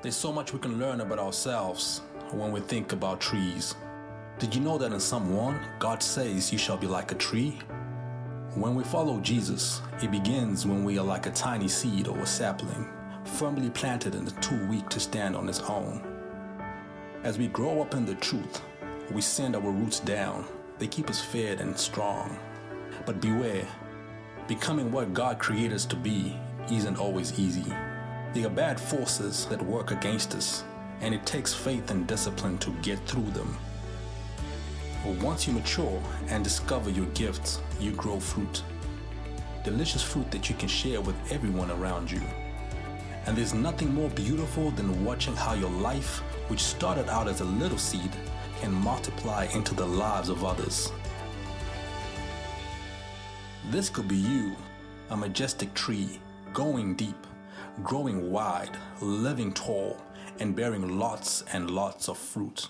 There's so much we can learn about ourselves when we think about trees. Did you know that in Psalm 1, God says, You shall be like a tree? When we follow Jesus, it begins when we are like a tiny seed or a sapling, firmly planted and too weak to stand on its own. As we grow up in the truth, we send our roots down. They keep us fed and strong. But beware, becoming what God created us to be isn't always easy. There are bad forces that work against us, and it takes faith and discipline to get through them. But once you mature and discover your gifts, you grow fruit. Delicious fruit that you can share with everyone around you. And there's nothing more beautiful than watching how your life, which started out as a little seed, can multiply into the lives of others. This could be you, a majestic tree, going deep growing wide, living tall, and bearing lots and lots of fruit.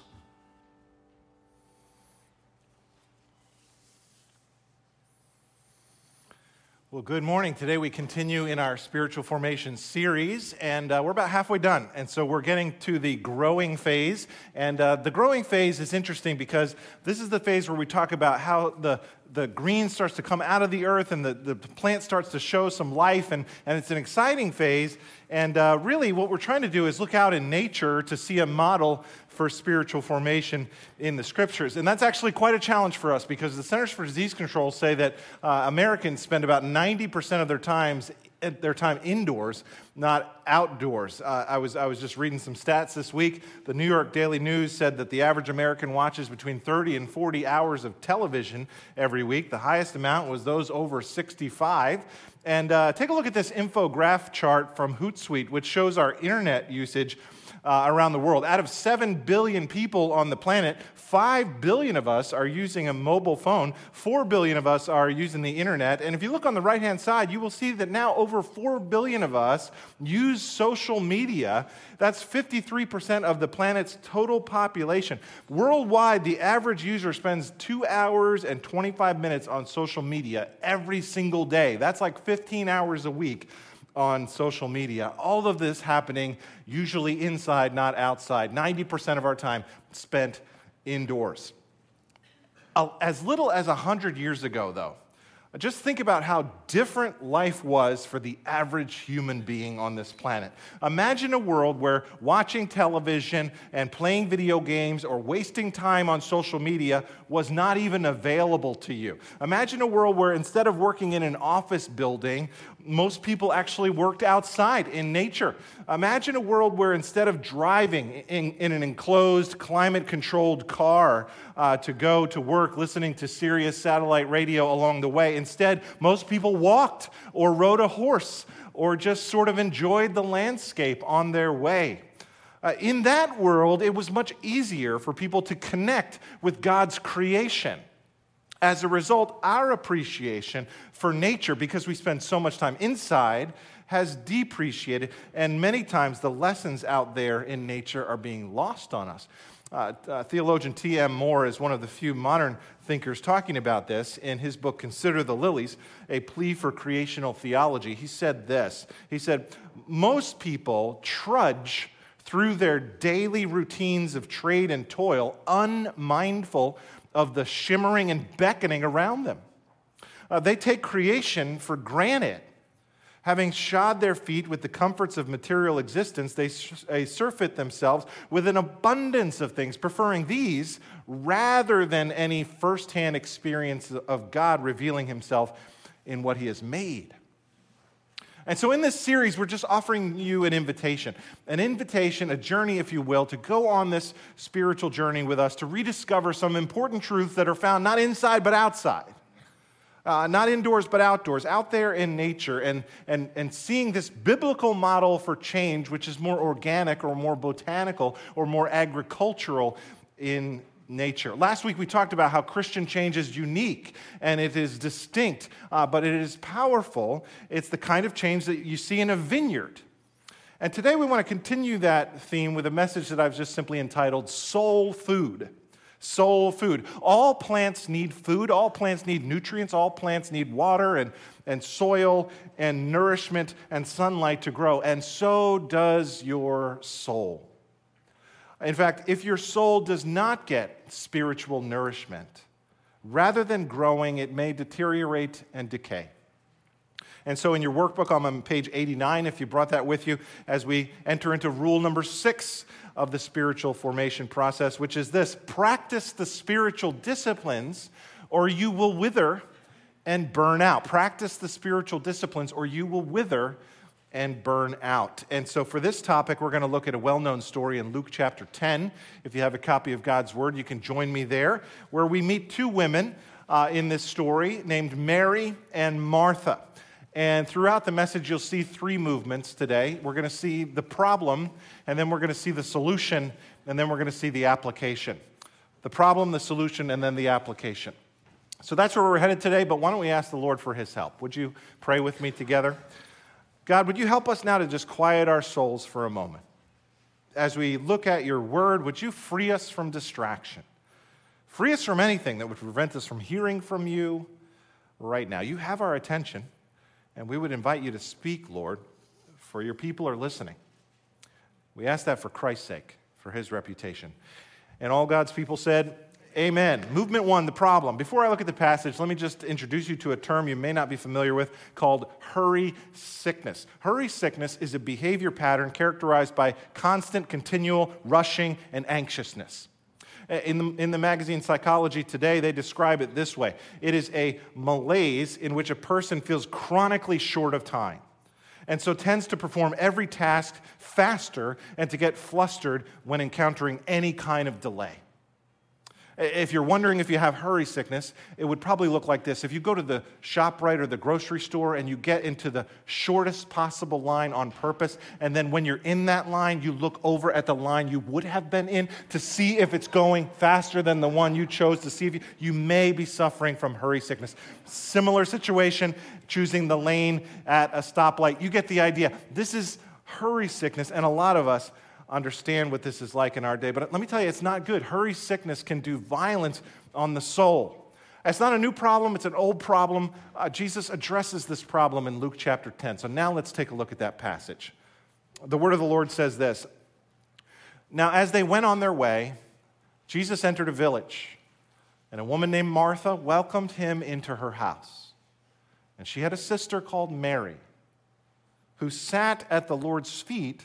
Well, good morning. Today we continue in our spiritual formation series, and uh, we're about halfway done. And so we're getting to the growing phase. And uh, the growing phase is interesting because this is the phase where we talk about how the, the green starts to come out of the earth and the, the plant starts to show some life, and, and it's an exciting phase. And uh, really, what we're trying to do is look out in nature to see a model for spiritual formation in the scriptures. And that's actually quite a challenge for us because the Centers for Disease Control say that uh, Americans spend about 90% of their times their time indoors, not outdoors. Uh, I, was, I was just reading some stats this week. The New York Daily News said that the average American watches between 30 and 40 hours of television every week. The highest amount was those over 65. And uh, take a look at this infograph chart from Hootsuite, which shows our internet usage uh, around the world. Out of 7 billion people on the planet, 5 billion of us are using a mobile phone, 4 billion of us are using the internet. And if you look on the right hand side, you will see that now over 4 billion of us use social media. That's 53% of the planet's total population. Worldwide, the average user spends 2 hours and 25 minutes on social media every single day. That's like 15 hours a week on social media. All of this happening usually inside, not outside. 90% of our time spent indoors. As little as 100 years ago, though, just think about how different life was for the average human being on this planet. Imagine a world where watching television and playing video games or wasting time on social media was not even available to you. Imagine a world where instead of working in an office building most people actually worked outside in nature. Imagine a world where instead of driving in, in an enclosed, climate controlled car uh, to go to work listening to Sirius satellite radio along the way, instead, most people walked or rode a horse or just sort of enjoyed the landscape on their way. Uh, in that world, it was much easier for people to connect with God's creation. As a result, our appreciation for nature, because we spend so much time inside, has depreciated, and many times the lessons out there in nature are being lost on us. Uh, uh, theologian T.M. Moore is one of the few modern thinkers talking about this in his book, Consider the Lilies, a plea for creational theology. He said this He said, Most people trudge through their daily routines of trade and toil, unmindful of the shimmering and beckoning around them. Uh, they take creation for granted. Having shod their feet with the comforts of material existence, they, surfeit themselves with an abundance of things, preferring these rather than any firsthand experience of God revealing himself in what he has made. And so, in this series, we're just offering you an invitation an invitation, a journey, if you will, to go on this spiritual journey with us to rediscover some important truths that are found not inside but outside. Uh, not indoors but outdoors, out there in nature, and, and, and seeing this biblical model for change, which is more organic or more botanical or more agricultural in nature. Last week we talked about how Christian change is unique and it is distinct, uh, but it is powerful. It's the kind of change that you see in a vineyard. And today we want to continue that theme with a message that I've just simply entitled Soul Food. Soul food. All plants need food. All plants need nutrients. All plants need water and, and soil and nourishment and sunlight to grow. And so does your soul. In fact, if your soul does not get spiritual nourishment, rather than growing, it may deteriorate and decay. And so in your workbook, I'm on page 89, if you brought that with you, as we enter into rule number six of the spiritual formation process, which is this practice the spiritual disciplines, or you will wither and burn out. Practice the spiritual disciplines, or you will wither and burn out. And so, for this topic, we're going to look at a well known story in Luke chapter 10. If you have a copy of God's Word, you can join me there, where we meet two women uh, in this story named Mary and Martha. And throughout the message, you'll see three movements today. We're going to see the problem, and then we're going to see the solution, and then we're going to see the application. The problem, the solution, and then the application. So that's where we're headed today, but why don't we ask the Lord for his help? Would you pray with me together? God, would you help us now to just quiet our souls for a moment? As we look at your word, would you free us from distraction? Free us from anything that would prevent us from hearing from you right now. You have our attention. And we would invite you to speak, Lord, for your people are listening. We ask that for Christ's sake, for his reputation. And all God's people said, Amen. Movement one, the problem. Before I look at the passage, let me just introduce you to a term you may not be familiar with called hurry sickness. Hurry sickness is a behavior pattern characterized by constant, continual rushing and anxiousness. In the, in the magazine Psychology Today, they describe it this way it is a malaise in which a person feels chronically short of time and so tends to perform every task faster and to get flustered when encountering any kind of delay. If you're wondering if you have hurry sickness, it would probably look like this. If you go to the ShopRite or the grocery store and you get into the shortest possible line on purpose, and then when you're in that line, you look over at the line you would have been in to see if it's going faster than the one you chose to see if you, you may be suffering from hurry sickness. Similar situation, choosing the lane at a stoplight. You get the idea. This is hurry sickness, and a lot of us understand what this is like in our day. But let me tell you, it's not good. Hurry sickness can do violence on the soul. It's not a new problem, it's an old problem. Uh, Jesus addresses this problem in Luke chapter 10. So now let's take a look at that passage. The word of the Lord says this Now, as they went on their way, Jesus entered a village, and a woman named Martha welcomed him into her house. And she had a sister called Mary, who sat at the Lord's feet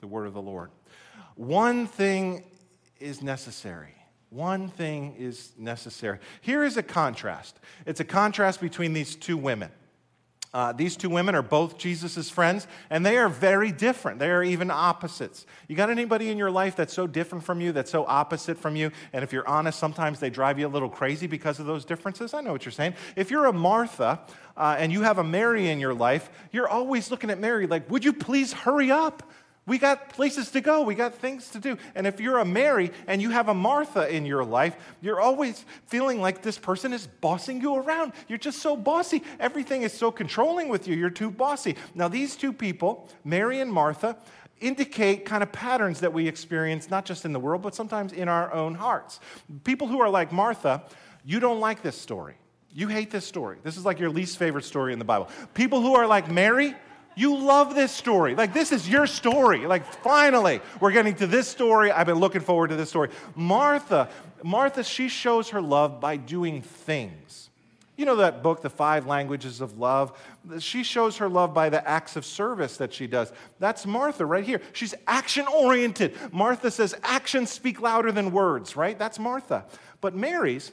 the word of the Lord. One thing is necessary. One thing is necessary. Here is a contrast. It's a contrast between these two women. Uh, these two women are both Jesus' friends, and they are very different. They are even opposites. You got anybody in your life that's so different from you, that's so opposite from you? And if you're honest, sometimes they drive you a little crazy because of those differences? I know what you're saying. If you're a Martha uh, and you have a Mary in your life, you're always looking at Mary like, would you please hurry up? We got places to go. We got things to do. And if you're a Mary and you have a Martha in your life, you're always feeling like this person is bossing you around. You're just so bossy. Everything is so controlling with you. You're too bossy. Now, these two people, Mary and Martha, indicate kind of patterns that we experience not just in the world, but sometimes in our own hearts. People who are like Martha, you don't like this story. You hate this story. This is like your least favorite story in the Bible. People who are like Mary, you love this story. Like, this is your story. Like, finally, we're getting to this story. I've been looking forward to this story. Martha, Martha, she shows her love by doing things. You know that book, The Five Languages of Love? She shows her love by the acts of service that she does. That's Martha right here. She's action oriented. Martha says, Actions speak louder than words, right? That's Martha. But Mary's,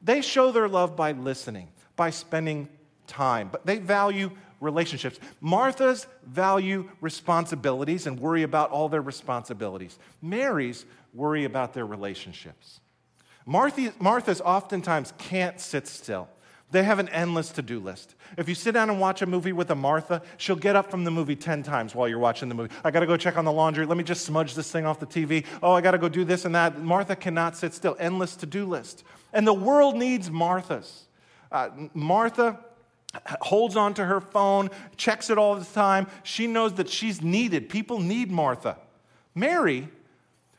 they show their love by listening, by spending time, but they value relationships. Martha's value responsibilities and worry about all their responsibilities. Mary's worry about their relationships. Martha, Martha's oftentimes can't sit still. They have an endless to do list. If you sit down and watch a movie with a Martha, she'll get up from the movie 10 times while you're watching the movie. I gotta go check on the laundry. Let me just smudge this thing off the TV. Oh, I gotta go do this and that. Martha cannot sit still. Endless to do list. And the world needs Marthas. Uh, Martha holds on to her phone, checks it all the time. She knows that she's needed. People need Martha. Mary,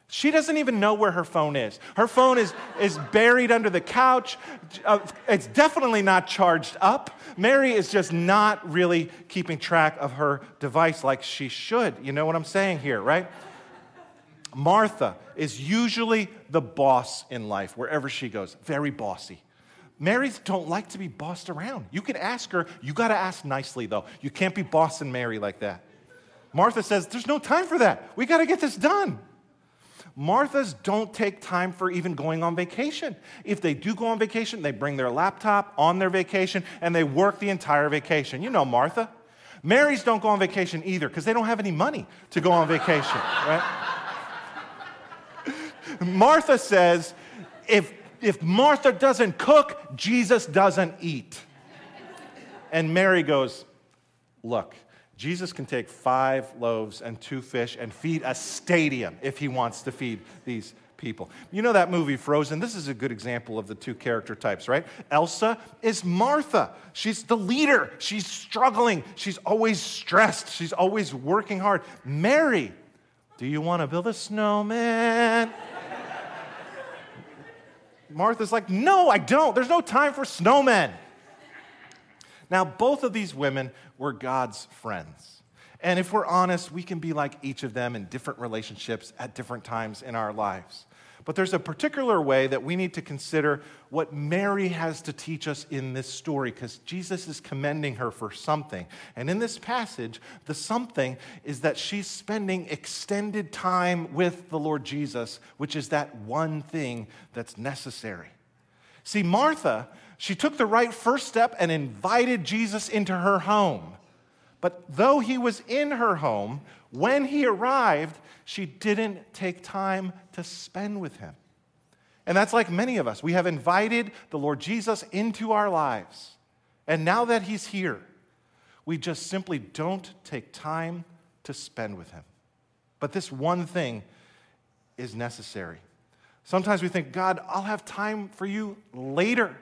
she doesn't even know where her phone is. Her phone is, is buried under the couch. Uh, it's definitely not charged up. Mary is just not really keeping track of her device like she should. You know what I'm saying here, right? Martha is usually the boss in life, wherever she goes, very bossy. Marys don't like to be bossed around. You can ask her, you got to ask nicely, though. You can't be bossing Mary like that. Martha says, There's no time for that. We got to get this done. Marthas don't take time for even going on vacation. If they do go on vacation, they bring their laptop on their vacation and they work the entire vacation. You know Martha. Marys don't go on vacation either because they don't have any money to go on vacation, right? Martha says, if, if Martha doesn't cook, Jesus doesn't eat. And Mary goes, Look, Jesus can take five loaves and two fish and feed a stadium if he wants to feed these people. You know that movie Frozen? This is a good example of the two character types, right? Elsa is Martha. She's the leader. She's struggling. She's always stressed. She's always working hard. Mary, do you want to build a snowman? Martha's like, no, I don't. There's no time for snowmen. Now, both of these women were God's friends. And if we're honest, we can be like each of them in different relationships at different times in our lives. But there's a particular way that we need to consider what Mary has to teach us in this story because Jesus is commending her for something. And in this passage, the something is that she's spending extended time with the Lord Jesus, which is that one thing that's necessary. See, Martha she took the right first step and invited Jesus into her home. But though he was in her home, when he arrived, she didn't take time to spend with him. And that's like many of us. We have invited the Lord Jesus into our lives. And now that he's here, we just simply don't take time to spend with him. But this one thing is necessary. Sometimes we think, God, I'll have time for you later.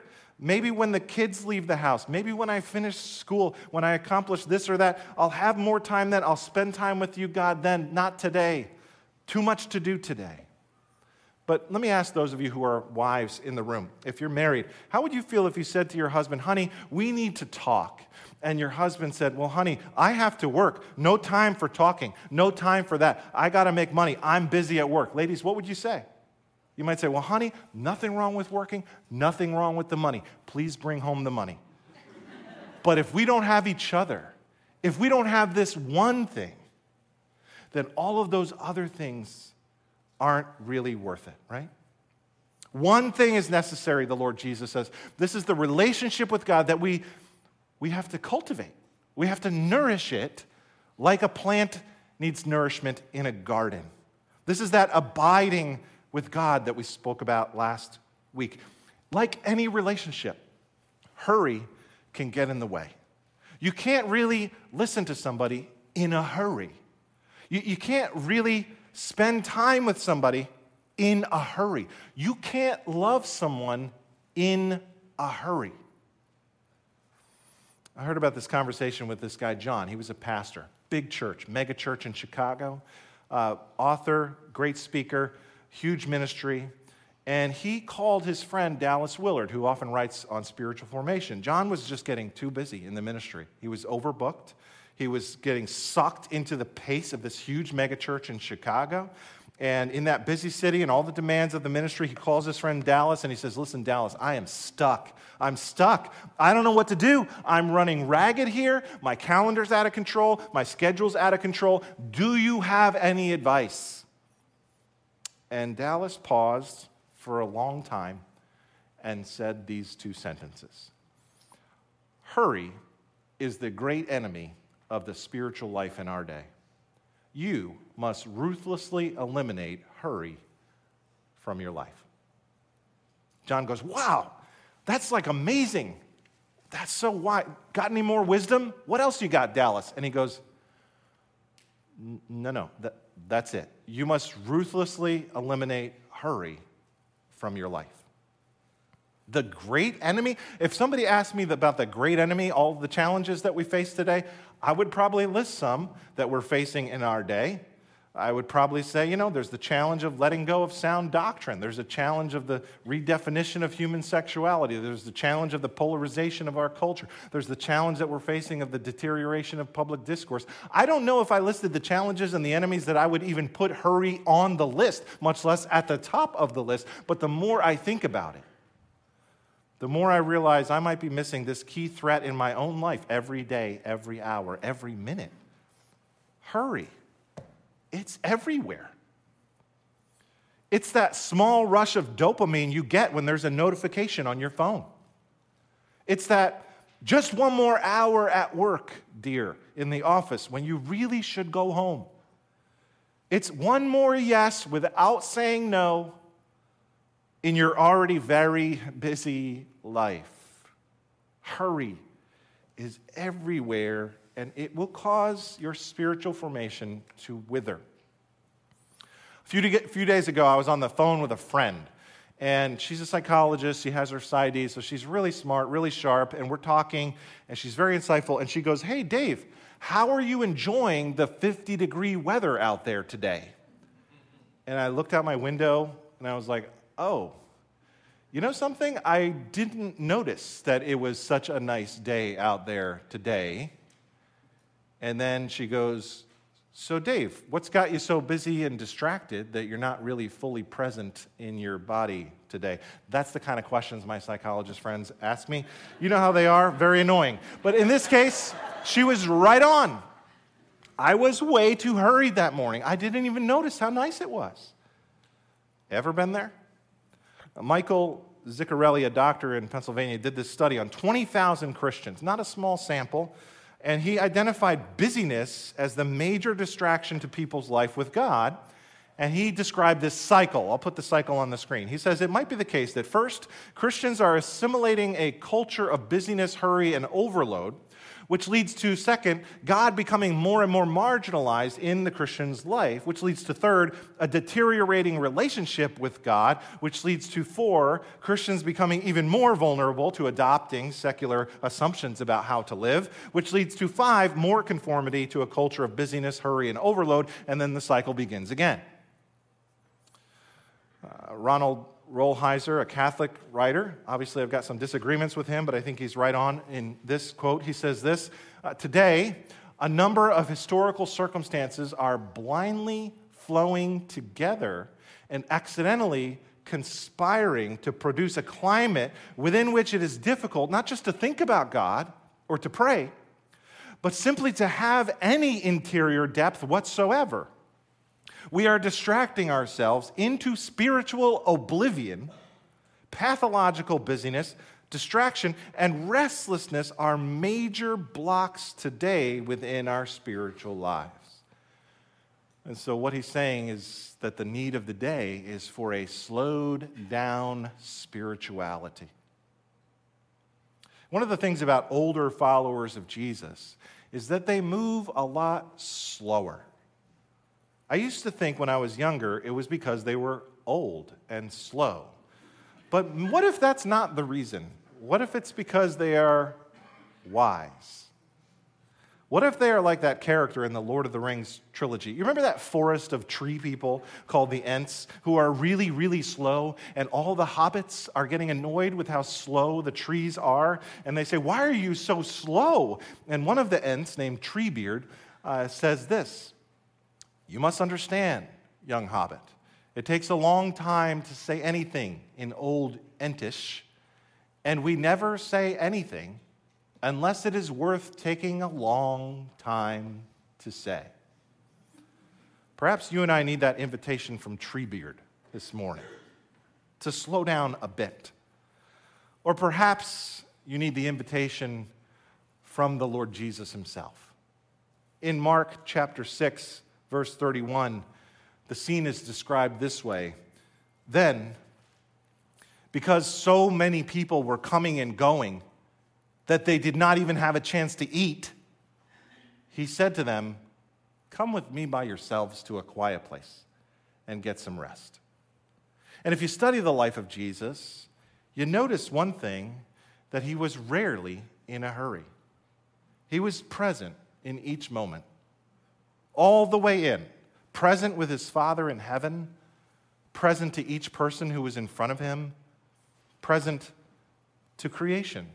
Maybe when the kids leave the house, maybe when I finish school, when I accomplish this or that, I'll have more time then. I'll spend time with you, God, then, not today. Too much to do today. But let me ask those of you who are wives in the room if you're married, how would you feel if you said to your husband, honey, we need to talk? And your husband said, well, honey, I have to work. No time for talking. No time for that. I got to make money. I'm busy at work. Ladies, what would you say? You might say, Well, honey, nothing wrong with working, nothing wrong with the money. Please bring home the money. but if we don't have each other, if we don't have this one thing, then all of those other things aren't really worth it, right? One thing is necessary, the Lord Jesus says. This is the relationship with God that we, we have to cultivate. We have to nourish it like a plant needs nourishment in a garden. This is that abiding with God that we spoke about last week. Like any relationship, hurry can get in the way. You can't really listen to somebody in a hurry. You, you can't really spend time with somebody in a hurry. You can't love someone in a hurry. I heard about this conversation with this guy, John. He was a pastor, big church, mega church in Chicago, uh, author, great speaker huge ministry. And he called his friend Dallas Willard, who often writes on spiritual formation. John was just getting too busy in the ministry. He was overbooked. He was getting sucked into the pace of this huge megachurch in Chicago. And in that busy city and all the demands of the ministry, he calls his friend Dallas and he says, Listen, Dallas, I am stuck. I'm stuck. I don't know what to do. I'm running ragged here. My calendar's out of control. My schedule's out of control. Do you have any advice? And Dallas paused for a long time and said these two sentences Hurry is the great enemy of the spiritual life in our day. You must ruthlessly eliminate hurry from your life. John goes, Wow, that's like amazing. That's so why. Got any more wisdom? What else you got, Dallas? And he goes, No, no, that, that's it. You must ruthlessly eliminate hurry from your life. The great enemy, if somebody asked me about the great enemy, all the challenges that we face today, I would probably list some that we're facing in our day. I would probably say, you know, there's the challenge of letting go of sound doctrine. There's a challenge of the redefinition of human sexuality. There's the challenge of the polarization of our culture. There's the challenge that we're facing of the deterioration of public discourse. I don't know if I listed the challenges and the enemies that I would even put hurry on the list, much less at the top of the list. But the more I think about it, the more I realize I might be missing this key threat in my own life every day, every hour, every minute. Hurry. It's everywhere. It's that small rush of dopamine you get when there's a notification on your phone. It's that just one more hour at work, dear, in the office when you really should go home. It's one more yes without saying no in your already very busy life. Hurry is everywhere and it will cause your spiritual formation to wither. A few, few days ago, I was on the phone with a friend, and she's a psychologist. She has her PsyD, so she's really smart, really sharp, and we're talking, and she's very insightful. And she goes, Hey, Dave, how are you enjoying the 50 degree weather out there today? And I looked out my window, and I was like, Oh, you know something? I didn't notice that it was such a nice day out there today. And then she goes, So, Dave, what's got you so busy and distracted that you're not really fully present in your body today? That's the kind of questions my psychologist friends ask me. You know how they are? Very annoying. But in this case, she was right on. I was way too hurried that morning. I didn't even notice how nice it was. Ever been there? Michael Zigarelli, a doctor in Pennsylvania, did this study on 20,000 Christians, not a small sample and he identified busyness as the major distraction to people's life with God. And he described this cycle. I'll put the cycle on the screen. He says it might be the case that first, Christians are assimilating a culture of busyness, hurry, and overload which leads to, second, God becoming more and more marginalized in the Christian's life, which leads to, third, a deteriorating relationship with God, which leads to, four, Christians becoming even more vulnerable to adopting secular assumptions about how to live, which leads to, five, more conformity to a culture of busyness, hurry, and overload, and then the cycle begins again. Uh, Ronald Rolheiser, a Catholic writer. Obviously, I've got some disagreements with him, but I think he's right on in this quote. He says this uh, Today, a number of historical circumstances are blindly flowing together and accidentally conspiring to produce a climate within which it is difficult not just to think about God or to pray, but simply to have any interior depth whatsoever. We are distracting ourselves into spiritual oblivion, pathological busyness, distraction, and restlessness are major blocks today within our spiritual lives. And so, what he's saying is that the need of the day is for a slowed down spirituality. One of the things about older followers of Jesus is that they move a lot slower. I used to think when I was younger it was because they were old and slow. But what if that's not the reason? What if it's because they are wise? What if they are like that character in the Lord of the Rings trilogy? You remember that forest of tree people called the Ents who are really, really slow, and all the hobbits are getting annoyed with how slow the trees are? And they say, Why are you so slow? And one of the Ents, named Treebeard, uh, says this you must understand, young hobbit, it takes a long time to say anything in Old Entish, and we never say anything unless it is worth taking a long time to say. Perhaps you and I need that invitation from Treebeard this morning to slow down a bit. Or perhaps you need the invitation from the Lord Jesus himself. In Mark chapter 6, verse 31, the scene is described this way Then, because so many people were coming and going that they did not even have a chance to eat, he said to them, Come with me by yourselves to a quiet place and get some rest. And if you study the life of Jesus, you notice one thing that he was rarely in a hurry. He was present in each moment, all the way in, present with his Father in heaven, present to each person who was in front of him, present to creation.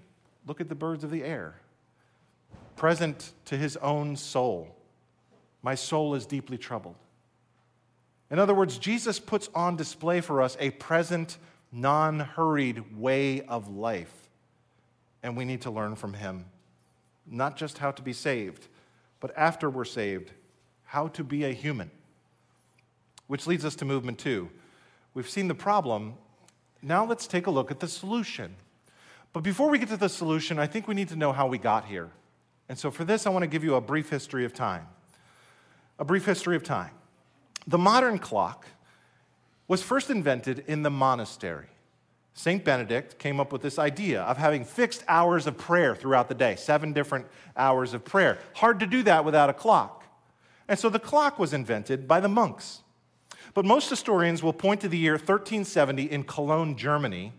Look at the birds of the air. Present to his own soul. My soul is deeply troubled. In other words, Jesus puts on display for us a present, non hurried way of life. And we need to learn from him not just how to be saved, but after we're saved, how to be a human. Which leads us to movement two. We've seen the problem. Now let's take a look at the solution. But before we get to the solution, I think we need to know how we got here. And so for this, I want to give you a brief history of time. A brief history of time. The modern clock was first invented in the monastery. St. Benedict came up with this idea of having fixed hours of prayer throughout the day, seven different hours of prayer. Hard to do that without a clock. And so the clock was invented by the monks. But most historians will point to the year 1370 in Cologne, Germany,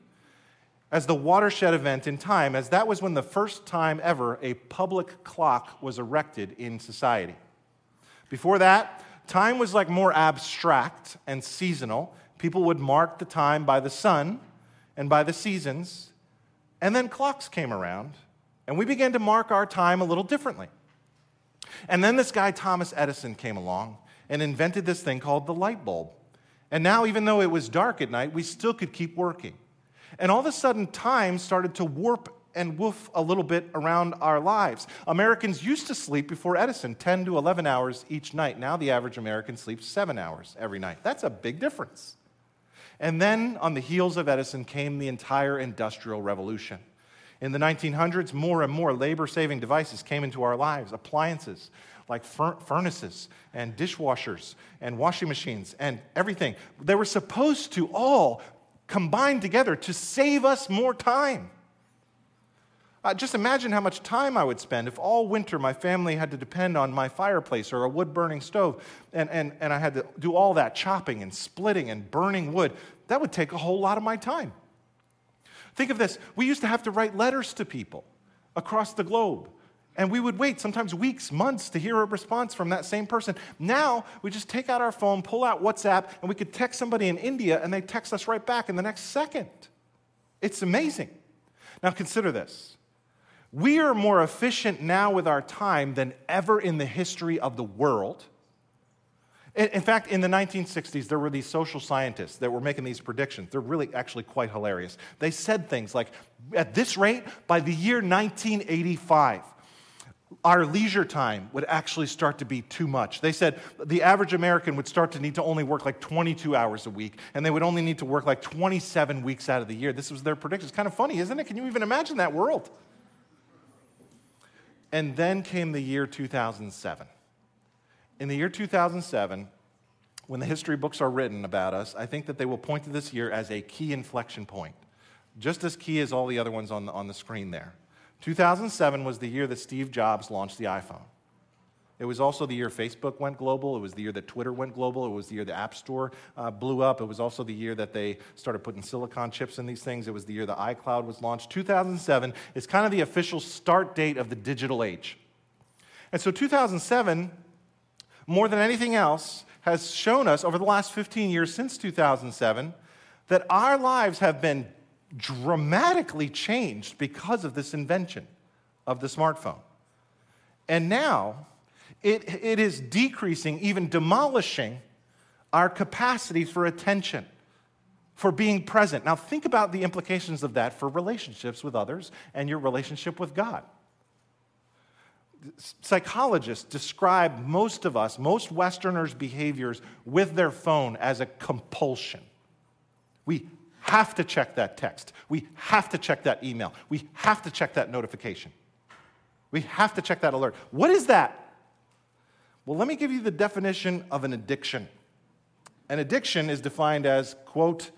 as the watershed event in time, as that was when the first time ever a public clock was erected in society. Before that, Time was like more abstract and seasonal. People would mark the time by the sun and by the seasons. And then clocks came around, and we began to mark our time a little differently. And then this guy, Thomas Edison, came along and invented this thing called the light bulb. And now, even though it was dark at night, we still could keep working. And all of a sudden, time started to warp and woof a little bit around our lives. Americans used to sleep before Edison 10 to 11 hours each night. Now the average American sleeps seven hours every night. That's a big difference. And then on the heels of Edison came the entire Industrial Revolution. In the 1900s, more and more labor saving devices came into our lives appliances like furnaces and dishwashers and washing machines and everything. They were supposed to all combine together to save us more time. Uh, just imagine how much time I would spend if all winter my family had to depend on my fireplace or a wood burning stove, and, and, and I had to do all that chopping and splitting and burning wood. That would take a whole lot of my time. Think of this we used to have to write letters to people across the globe. And we would wait sometimes weeks, months to hear a response from that same person. Now we just take out our phone, pull out WhatsApp, and we could text somebody in India and they text us right back in the next second. It's amazing. Now consider this we are more efficient now with our time than ever in the history of the world. In fact, in the 1960s, there were these social scientists that were making these predictions. They're really actually quite hilarious. They said things like, at this rate, by the year 1985, our leisure time would actually start to be too much. They said the average American would start to need to only work like 22 hours a week, and they would only need to work like 27 weeks out of the year. This was their prediction. It's kind of funny, isn't it? Can you even imagine that world? And then came the year 2007. In the year 2007, when the history books are written about us, I think that they will point to this year as a key inflection point, just as key as all the other ones on the, on the screen there. 2007 was the year that Steve Jobs launched the iPhone. It was also the year Facebook went global. It was the year that Twitter went global. It was the year the App Store uh, blew up. It was also the year that they started putting silicon chips in these things. It was the year the iCloud was launched. 2007 is kind of the official start date of the digital age. And so 2007, more than anything else, has shown us over the last 15 years since 2007 that our lives have been dramatically changed because of this invention of the smartphone. And now, it, it is decreasing, even demolishing our capacity for attention, for being present. Now, think about the implications of that for relationships with others and your relationship with God. Psychologists describe most of us, most Westerners' behaviors with their phone as a compulsion. We have to check that text. We have to check that email. We have to check that notification. We have to check that alert. What is that? Well, let me give you the definition of an addiction. An addiction is defined as, quote,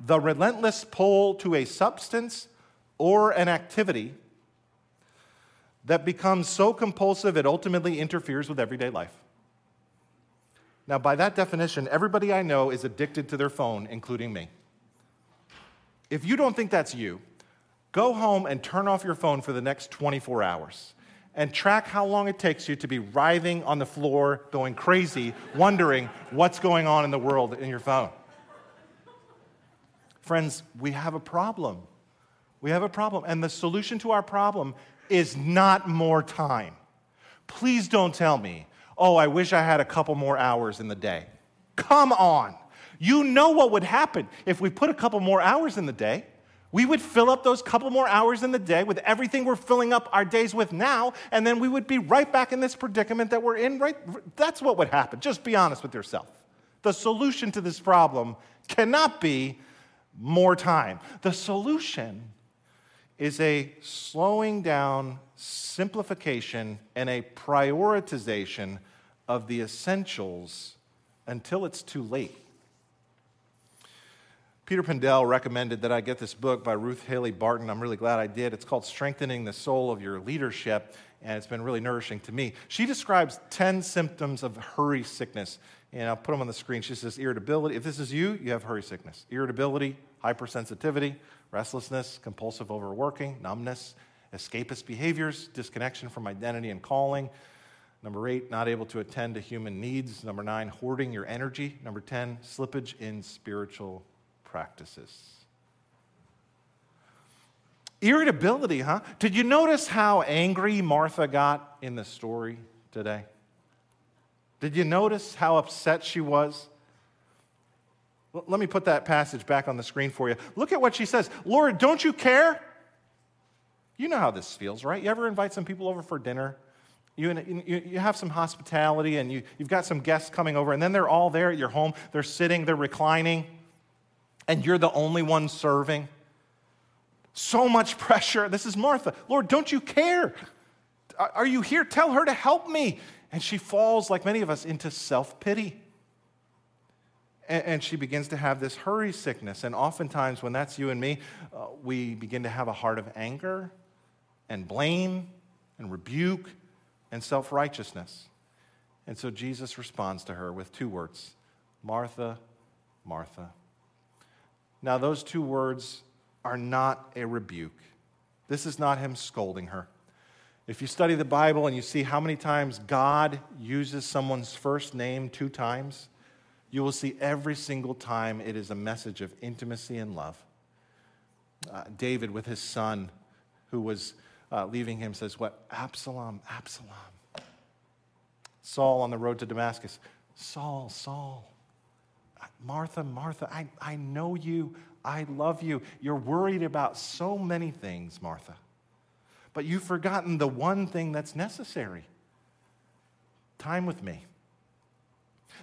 the relentless pull to a substance or an activity that becomes so compulsive it ultimately interferes with everyday life. Now, by that definition, everybody I know is addicted to their phone, including me. If you don't think that's you, go home and turn off your phone for the next 24 hours and track how long it takes you to be writhing on the floor, going crazy, wondering what's going on in the world in your phone. Friends, we have a problem. We have a problem. And the solution to our problem is not more time. Please don't tell me, oh, I wish I had a couple more hours in the day. Come on. You know what would happen if we put a couple more hours in the day. We would fill up those couple more hours in the day with everything we're filling up our days with now, and then we would be right back in this predicament that we're in. Right? That's what would happen. Just be honest with yourself. The solution to this problem cannot be more time. The solution is a slowing down, simplification, and a prioritization of the essentials until it's too late. Peter Pendell recommended that I get this book by Ruth Haley Barton. I'm really glad I did. It's called Strengthening the Soul of Your Leadership, and it's been really nourishing to me. She describes 10 symptoms of hurry sickness, and I'll put them on the screen. She says irritability. If this is you, you have hurry sickness. Irritability, hypersensitivity, restlessness, compulsive overworking, numbness, escapist behaviors, disconnection from identity and calling. Number eight, not able to attend to human needs. Number nine, hoarding your energy. Number 10, slippage in spiritual practices. Irritability, huh? Did you notice how angry Martha got in the story today? Did you notice how upset she was? Let me put that passage back on the screen for you. Look at what she says Lord, don't you care? You know how this feels, right? You ever invite some people over for dinner? You, you, have some hospitality and you, you've got some guests coming over, and then they're all there at your home. They're sitting, they're reclining and you're the only one serving. So much pressure. This is Martha. Lord, don't you care? Are you here? Tell her to help me. And she falls, like many of us, into self pity. And she begins to have this hurry sickness. And oftentimes, when that's you and me, uh, we begin to have a heart of anger and blame and rebuke and self righteousness. And so Jesus responds to her with two words Martha, Martha. Now, those two words are not a rebuke. This is not him scolding her. If you study the Bible and you see how many times God uses someone's first name two times, you will see every single time it is a message of intimacy and love. Uh, David, with his son who was uh, leaving him, says, What? Absalom, Absalom. Saul on the road to Damascus, Saul, Saul. Martha, Martha, I, I know you. I love you. You're worried about so many things, Martha. But you've forgotten the one thing that's necessary time with me.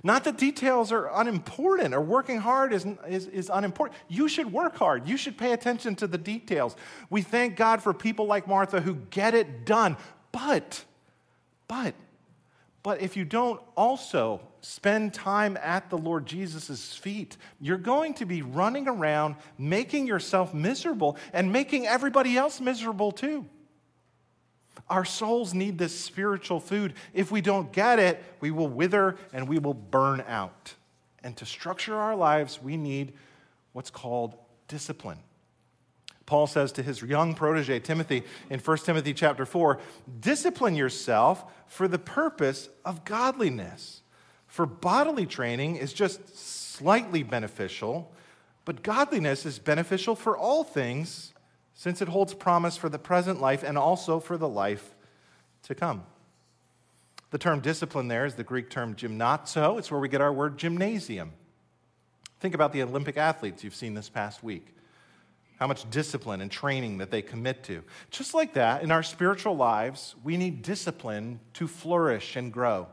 Not that details are unimportant or working hard is, is, is, unimportant. You should work hard. You should pay attention to the details. We thank God for people like Martha who get it done. But, but, but if you don't also spend time at the Lord Jesus' feet, you're going to be running around making yourself miserable and making everybody else miserable too. Our souls need this spiritual food. If we don't get it, we will wither and we will burn out. And to structure our lives, we need what's called discipline. Paul says to his young protege Timothy in 1 Timothy chapter 4 discipline yourself for the purpose of godliness. For bodily training is just slightly beneficial, but godliness is beneficial for all things since it holds promise for the present life and also for the life to come. The term discipline there is the Greek term gymnazo. It's where we get our word gymnasium. Think about the Olympic athletes you've seen this past week how much discipline and training that they commit to. Just like that, in our spiritual lives, we need discipline to flourish and grow.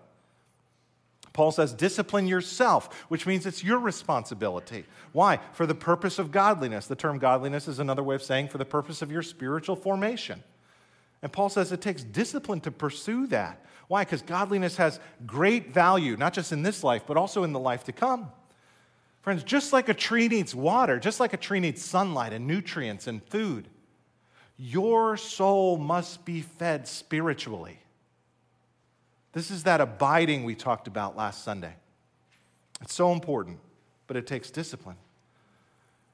Paul says, discipline yourself, which means it's your responsibility. Why? For the purpose of godliness. The term godliness is another way of saying for the purpose of your spiritual formation. And Paul says it takes discipline to pursue that. Why? Because godliness has great value, not just in this life, but also in the life to come. Friends, just like a tree needs water, just like a tree needs sunlight and nutrients and food, your soul must be fed spiritually. This is that abiding we talked about last Sunday. It's so important, but it takes discipline.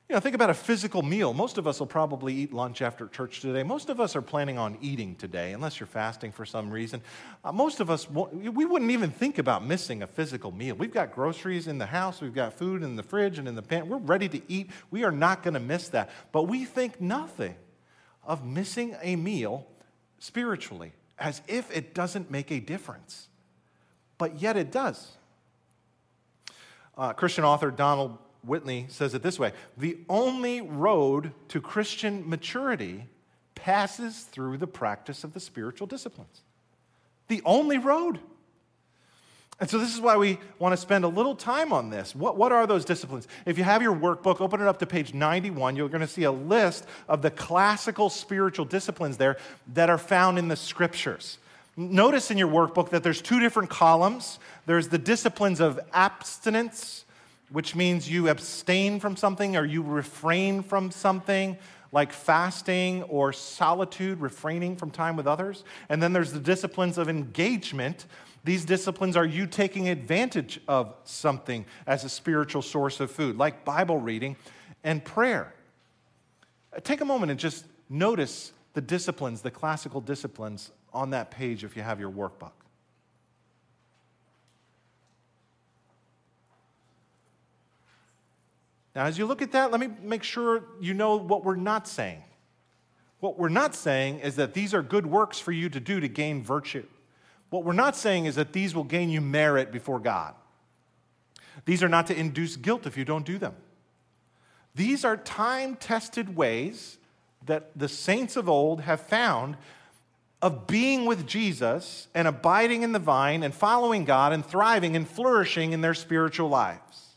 You know, think about a physical meal. Most of us will probably eat lunch after church today. Most of us are planning on eating today, unless you're fasting for some reason. Uh, most of us, we wouldn't even think about missing a physical meal. We've got groceries in the house, we've got food in the fridge and in the pan. We're ready to eat. We are not going to miss that. But we think nothing of missing a meal spiritually, as if it doesn't make a difference. But yet it does. Uh, Christian author Donald Whitney says it this way The only road to Christian maturity passes through the practice of the spiritual disciplines. The only road. And so, this is why we want to spend a little time on this. What, what are those disciplines? If you have your workbook, open it up to page 91. You're going to see a list of the classical spiritual disciplines there that are found in the scriptures. Notice in your workbook that there's two different columns there's the disciplines of abstinence which means you abstain from something or you refrain from something like fasting or solitude, refraining from time with others. And then there's the disciplines of engagement. These disciplines are you taking advantage of something as a spiritual source of food, like Bible reading and prayer. Take a moment and just notice the disciplines, the classical disciplines on that page if you have your workbook. Now, as you look at that, let me make sure you know what we're not saying. What we're not saying is that these are good works for you to do to gain virtue. What we're not saying is that these will gain you merit before God. These are not to induce guilt if you don't do them. These are time tested ways that the saints of old have found of being with Jesus and abiding in the vine and following God and thriving and flourishing in their spiritual lives.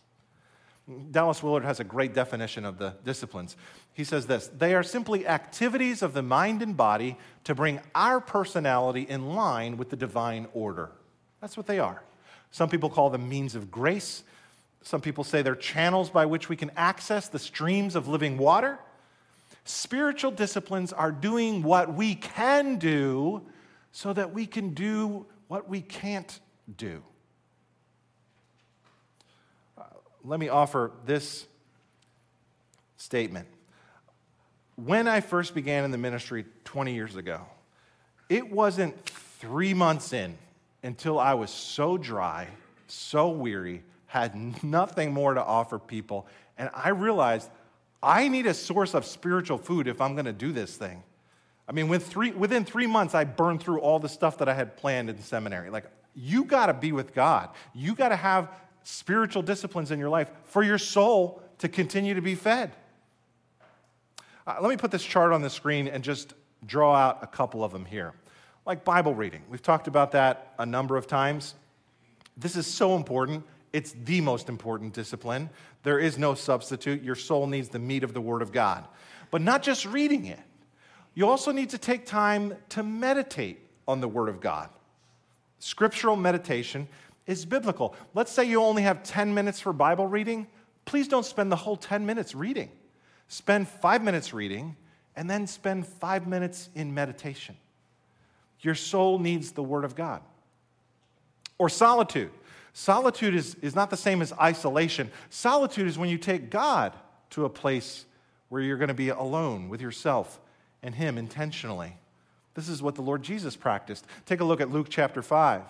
Dallas Willard has a great definition of the disciplines. He says this they are simply activities of the mind and body to bring our personality in line with the divine order. That's what they are. Some people call them means of grace. Some people say they're channels by which we can access the streams of living water. Spiritual disciplines are doing what we can do so that we can do what we can't do uh, let me offer this statement. When I first began in the ministry 20 years ago, it wasn't three months in until I was so dry, so weary, had nothing more to offer people, and I realized I need a source of spiritual food if I'm going to do this thing. I mean, within three, within three months, I burned through all the stuff that I had planned in seminary. Like, you got to be with God. You got to have spiritual disciplines in your life for your soul to continue to be fed. Uh, let me put this chart on the screen and just draw out a couple of them here. Like Bible reading, we've talked about that a number of times. This is so important. It's the most important discipline. There is no substitute. Your soul needs the meat of the Word of God. But not just reading it, you also need to take time to meditate on the Word of God. Scriptural meditation is biblical. Let's say you only have 10 minutes for Bible reading. Please don't spend the whole 10 minutes reading. Spend five minutes reading and then spend five minutes in meditation. Your soul needs the Word of God. Or solitude. Solitude is, is not the same as isolation. Solitude is when you take God to a place where you're going to be alone with yourself and Him intentionally. This is what the Lord Jesus practiced. Take a look at Luke chapter 5.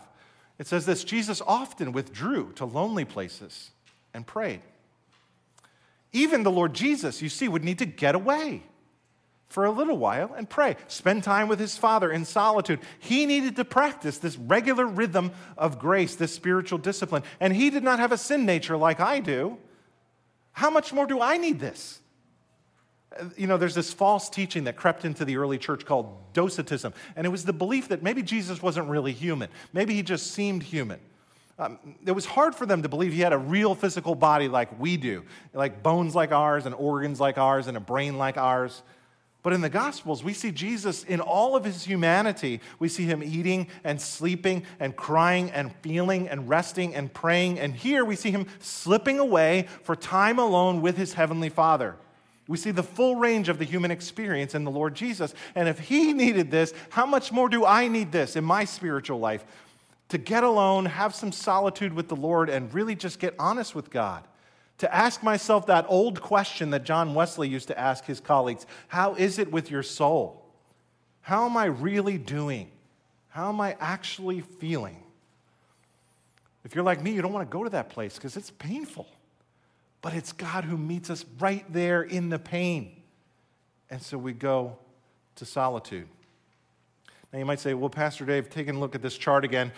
It says this Jesus often withdrew to lonely places and prayed. Even the Lord Jesus, you see, would need to get away for a little while and pray, spend time with his Father in solitude. He needed to practice this regular rhythm of grace, this spiritual discipline. And he did not have a sin nature like I do. How much more do I need this? Uh, you know, there's this false teaching that crept into the early church called docetism. And it was the belief that maybe Jesus wasn't really human. Maybe he just seemed human. Um, it was hard for them to believe he had a real physical body like we do, like bones like ours, and organs like ours, and a brain like ours. But in the Gospels, we see Jesus in all of his humanity. We see him eating and sleeping and crying and feeling and resting and praying. And here we see him slipping away for time alone with his heavenly Father. We see the full range of the human experience in the Lord Jesus. And if he needed this, how much more do I need this in my spiritual life? To get alone, have some solitude with the Lord, and really just get honest with God to ask myself that old question that John Wesley used to ask his colleagues How is it with your soul? How am I really doing? How am I actually feeling? If you're like me, you don't want to go to that place because it's painful. But it's God who meets us right there in the pain. And so we go to solitude. Now you might say, well, Pastor Dave, taking a look at this chart again,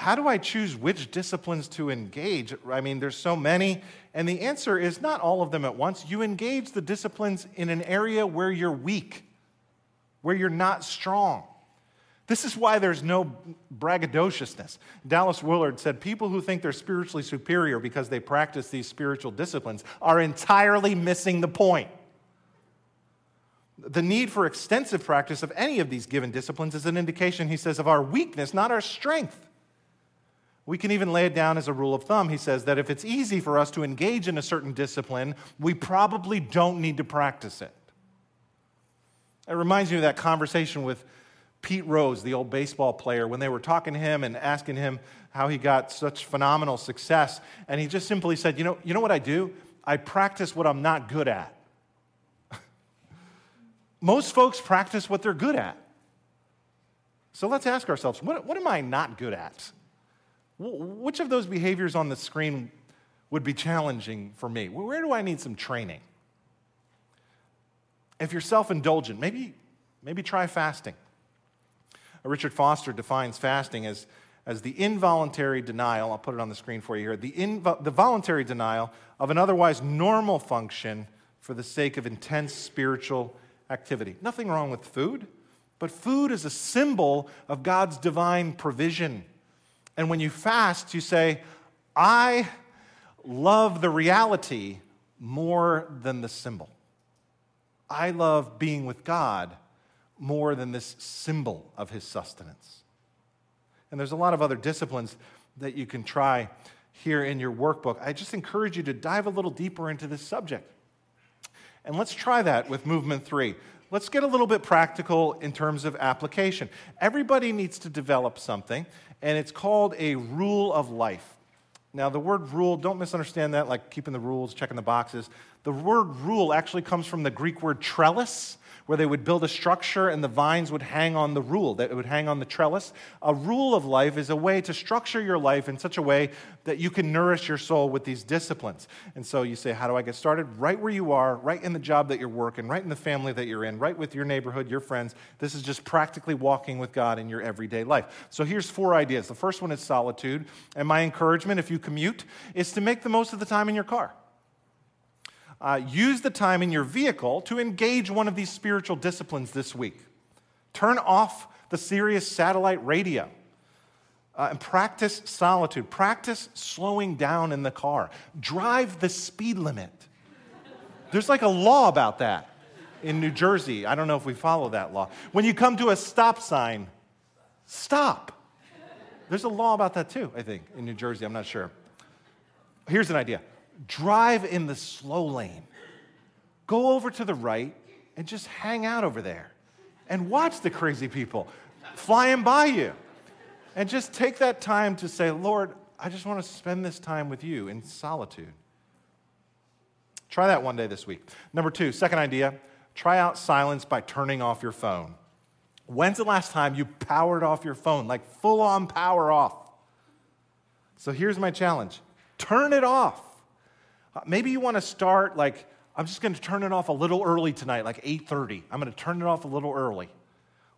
how do I choose which disciplines to engage? I mean, there's so many. And the answer is not all of them at once. You engage the disciplines in an area where you're weak, where you're not strong. This is why there's no braggadociousness. Dallas Willard said people who think they're spiritually superior because they practice these spiritual disciplines are entirely missing the point. The need for extensive practice of any of these given disciplines is an indication, he says, of our weakness, not our strength. We can even lay it down as a rule of thumb. He says that if it's easy for us to engage in a certain discipline, we probably don't need to practice it. It reminds me of that conversation with Pete Rose, the old baseball player, when they were talking to him and asking him how he got such phenomenal success. And he just simply said, You know, you know what I do? I practice what I'm not good at. Most folks practice what they're good at. So let's ask ourselves what, what am I not good at? Which of those behaviors on the screen would be challenging for me? Where do I need some training? If you're self indulgent, maybe, maybe try fasting. Richard Foster defines fasting as, as the involuntary denial, I'll put it on the screen for you here, the, invo- the voluntary denial of an otherwise normal function for the sake of intense spiritual activity. Nothing wrong with food, but food is a symbol of God's divine provision and when you fast, you say, I love the reality more than the symbol. I love being with God more than this symbol of his sustenance. And there's a lot of other disciplines that you can try here in your workbook. I just encourage you to dive a little deeper into this subject. And let's try that with movement three. Let's get a little bit practical in terms of application. Everybody needs to develop something, and it's called a rule of life. Now, the word rule, don't misunderstand that like keeping the rules, checking the boxes. The word rule actually comes from the Greek word trellis, where they would build a structure and the vines would hang on the rule, that it would hang on the trellis. A rule of life is a way to structure your life in such a way that you can nourish your soul with these disciplines. And so you say, How do I get started? Right where you are, right in the job that you're working, right in the family that you're in, right with your neighborhood, your friends. This is just practically walking with God in your everyday life. So here's four ideas. The first one is solitude. And my encouragement, if you commute, is to make the most of the time in your car uh, use the time in your vehicle to engage one of these spiritual disciplines this week. Turn off the Sirius satellite radio uh, and practice solitude. Practice slowing down in the car. Drive the speed limit. There's like a law about that in New Jersey. I don't know if we follow that law. When you come to a stop sign, stop. There's a law about that too, I think, in New Jersey. I'm not sure. Here's an idea drive in the slow lane. Go over to the right and just hang out over there and watch the crazy people flying by you. And just take that time to say, Lord, I just want to spend this time with you in solitude. Try that one day this week. Number two, second idea try out silence by turning off your phone. When's the last time you powered off your phone, like full on power off? So here's my challenge turn it off. Uh, maybe you want to start like, I'm just going to turn it off a little early tonight, like 8:30. I'm going to turn it off a little early.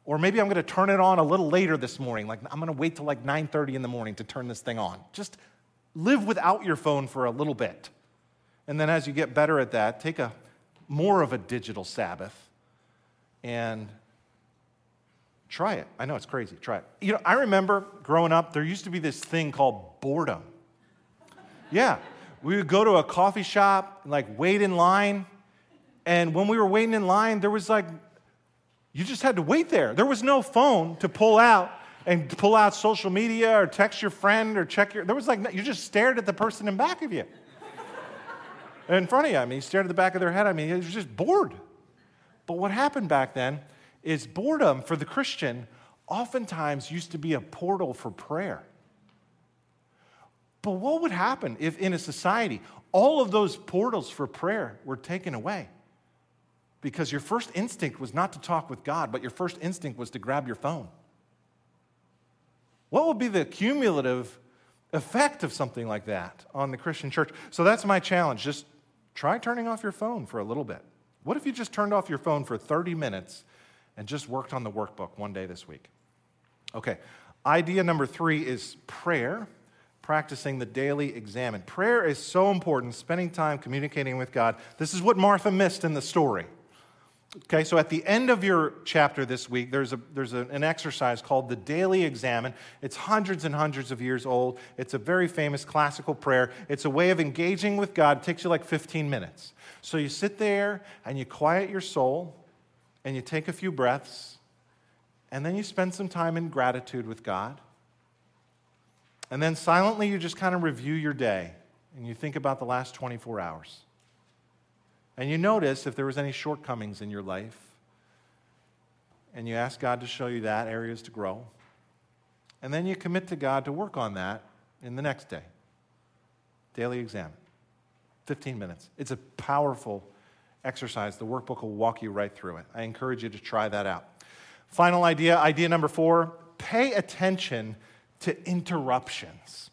Or maybe I'm going to turn it on a little later this morning. Like I'm going to wait till like 9:30 in the morning to turn this thing on. Just live without your phone for a little bit. And then as you get better at that, take a more of a digital Sabbath and try it. I know it's crazy. Try it. You know, I remember growing up, there used to be this thing called boredom. Yeah, we would go to a coffee shop, and like wait in line. And when we were waiting in line, there was like You just had to wait there. There was no phone to pull out and pull out social media or text your friend or check your. There was like, you just stared at the person in back of you. in front of you. I mean, you stared at the back of their head. I mean, he was just bored. But what happened back then is boredom for the Christian oftentimes used to be a portal for prayer. But what would happen if in a society all of those portals for prayer were taken away? Because your first instinct was not to talk with God, but your first instinct was to grab your phone. What would be the cumulative effect of something like that on the Christian church? So that's my challenge. Just try turning off your phone for a little bit. What if you just turned off your phone for 30 minutes and just worked on the workbook one day this week? Okay, idea number three is prayer practicing the daily examen. Prayer is so important, spending time communicating with God. This is what Martha missed in the story. Okay, so at the end of your chapter this week, there's, a, there's a, an exercise called the Daily Examen. It's hundreds and hundreds of years old. It's a very famous classical prayer. It's a way of engaging with God. It takes you like 15 minutes. So you sit there and you quiet your soul and you take a few breaths and then you spend some time in gratitude with God. And then silently, you just kind of review your day and you think about the last 24 hours. And you notice if there was any shortcomings in your life. And you ask God to show you that, areas to grow. And then you commit to God to work on that in the next day. Daily exam. 15 minutes. It's a powerful exercise. The workbook will walk you right through it. I encourage you to try that out. Final idea, idea number four pay attention to interruptions.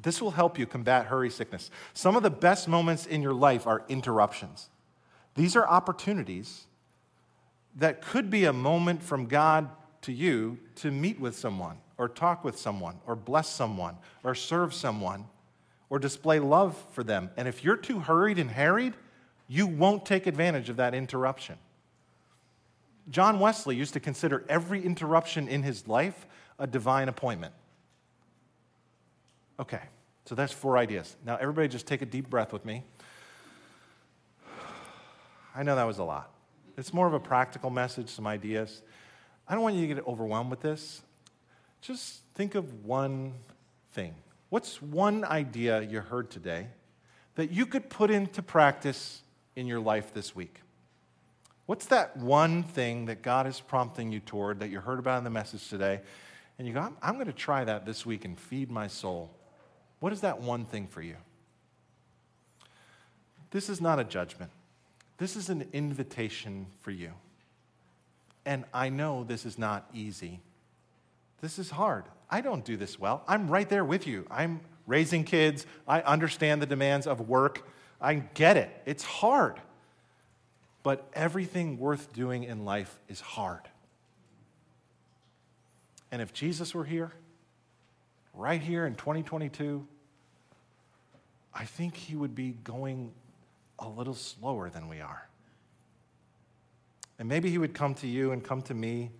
This will help you combat hurry sickness. Some of the best moments in your life are interruptions. These are opportunities that could be a moment from God to you to meet with someone, or talk with someone, or bless someone, or serve someone, or display love for them. And if you're too hurried and harried, you won't take advantage of that interruption. John Wesley used to consider every interruption in his life a divine appointment. Okay, so that's four ideas. Now, everybody just take a deep breath with me. I know that was a lot. It's more of a practical message, some ideas. I don't want you to get overwhelmed with this. Just think of one thing. What's one idea you heard today that you could put into practice in your life this week? What's that one thing that God is prompting you toward that you heard about in the message today? And you go, I'm, I'm going to try that this week and feed my soul. What is that one thing for you? This is not a judgment. This is an invitation for you. And I know this is not easy. This is hard. I don't do this well. I'm right there with you. I'm raising kids. I understand the demands of work. I get it. It's hard. But everything worth doing in life is hard. And if Jesus were here, right here in 2022, I think he would be going a little slower than we are. And maybe he would come to you and come to me,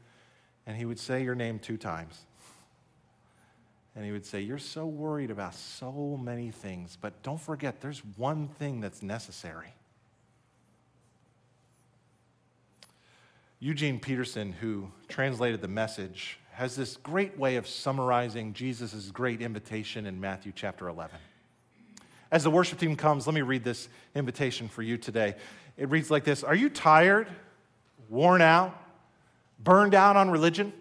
and he would say your name two times. And he would say, You're so worried about so many things, but don't forget, there's one thing that's necessary. Eugene Peterson, who translated the message, has this great way of summarizing Jesus' great invitation in Matthew chapter 11. As the worship team comes, let me read this invitation for you today. It reads like this Are you tired, worn out, burned out on religion?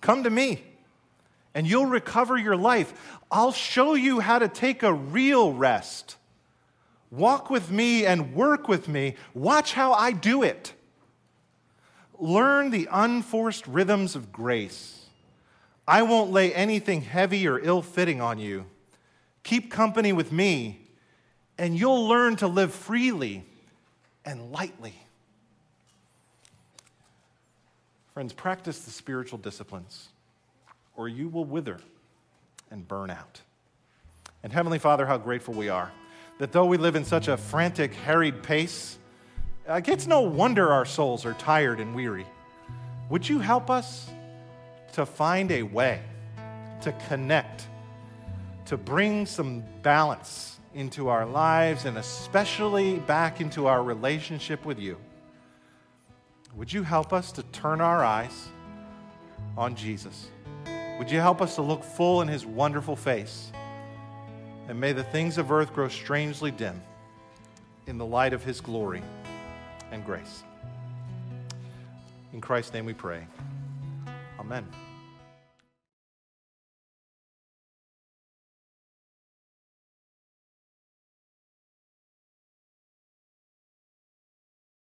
Come to me and you'll recover your life. I'll show you how to take a real rest. Walk with me and work with me. Watch how I do it. Learn the unforced rhythms of grace. I won't lay anything heavy or ill fitting on you. Keep company with me, and you'll learn to live freely and lightly. Friends, practice the spiritual disciplines or you will wither and burn out. And Heavenly Father, how grateful we are that though we live in such a frantic, harried pace, it's no wonder our souls are tired and weary. Would you help us to find a way to connect, to bring some balance into our lives, and especially back into our relationship with you? Would you help us to turn our eyes on Jesus? Would you help us to look full in his wonderful face? And may the things of earth grow strangely dim in the light of his glory and grace. In Christ's name we pray. Amen.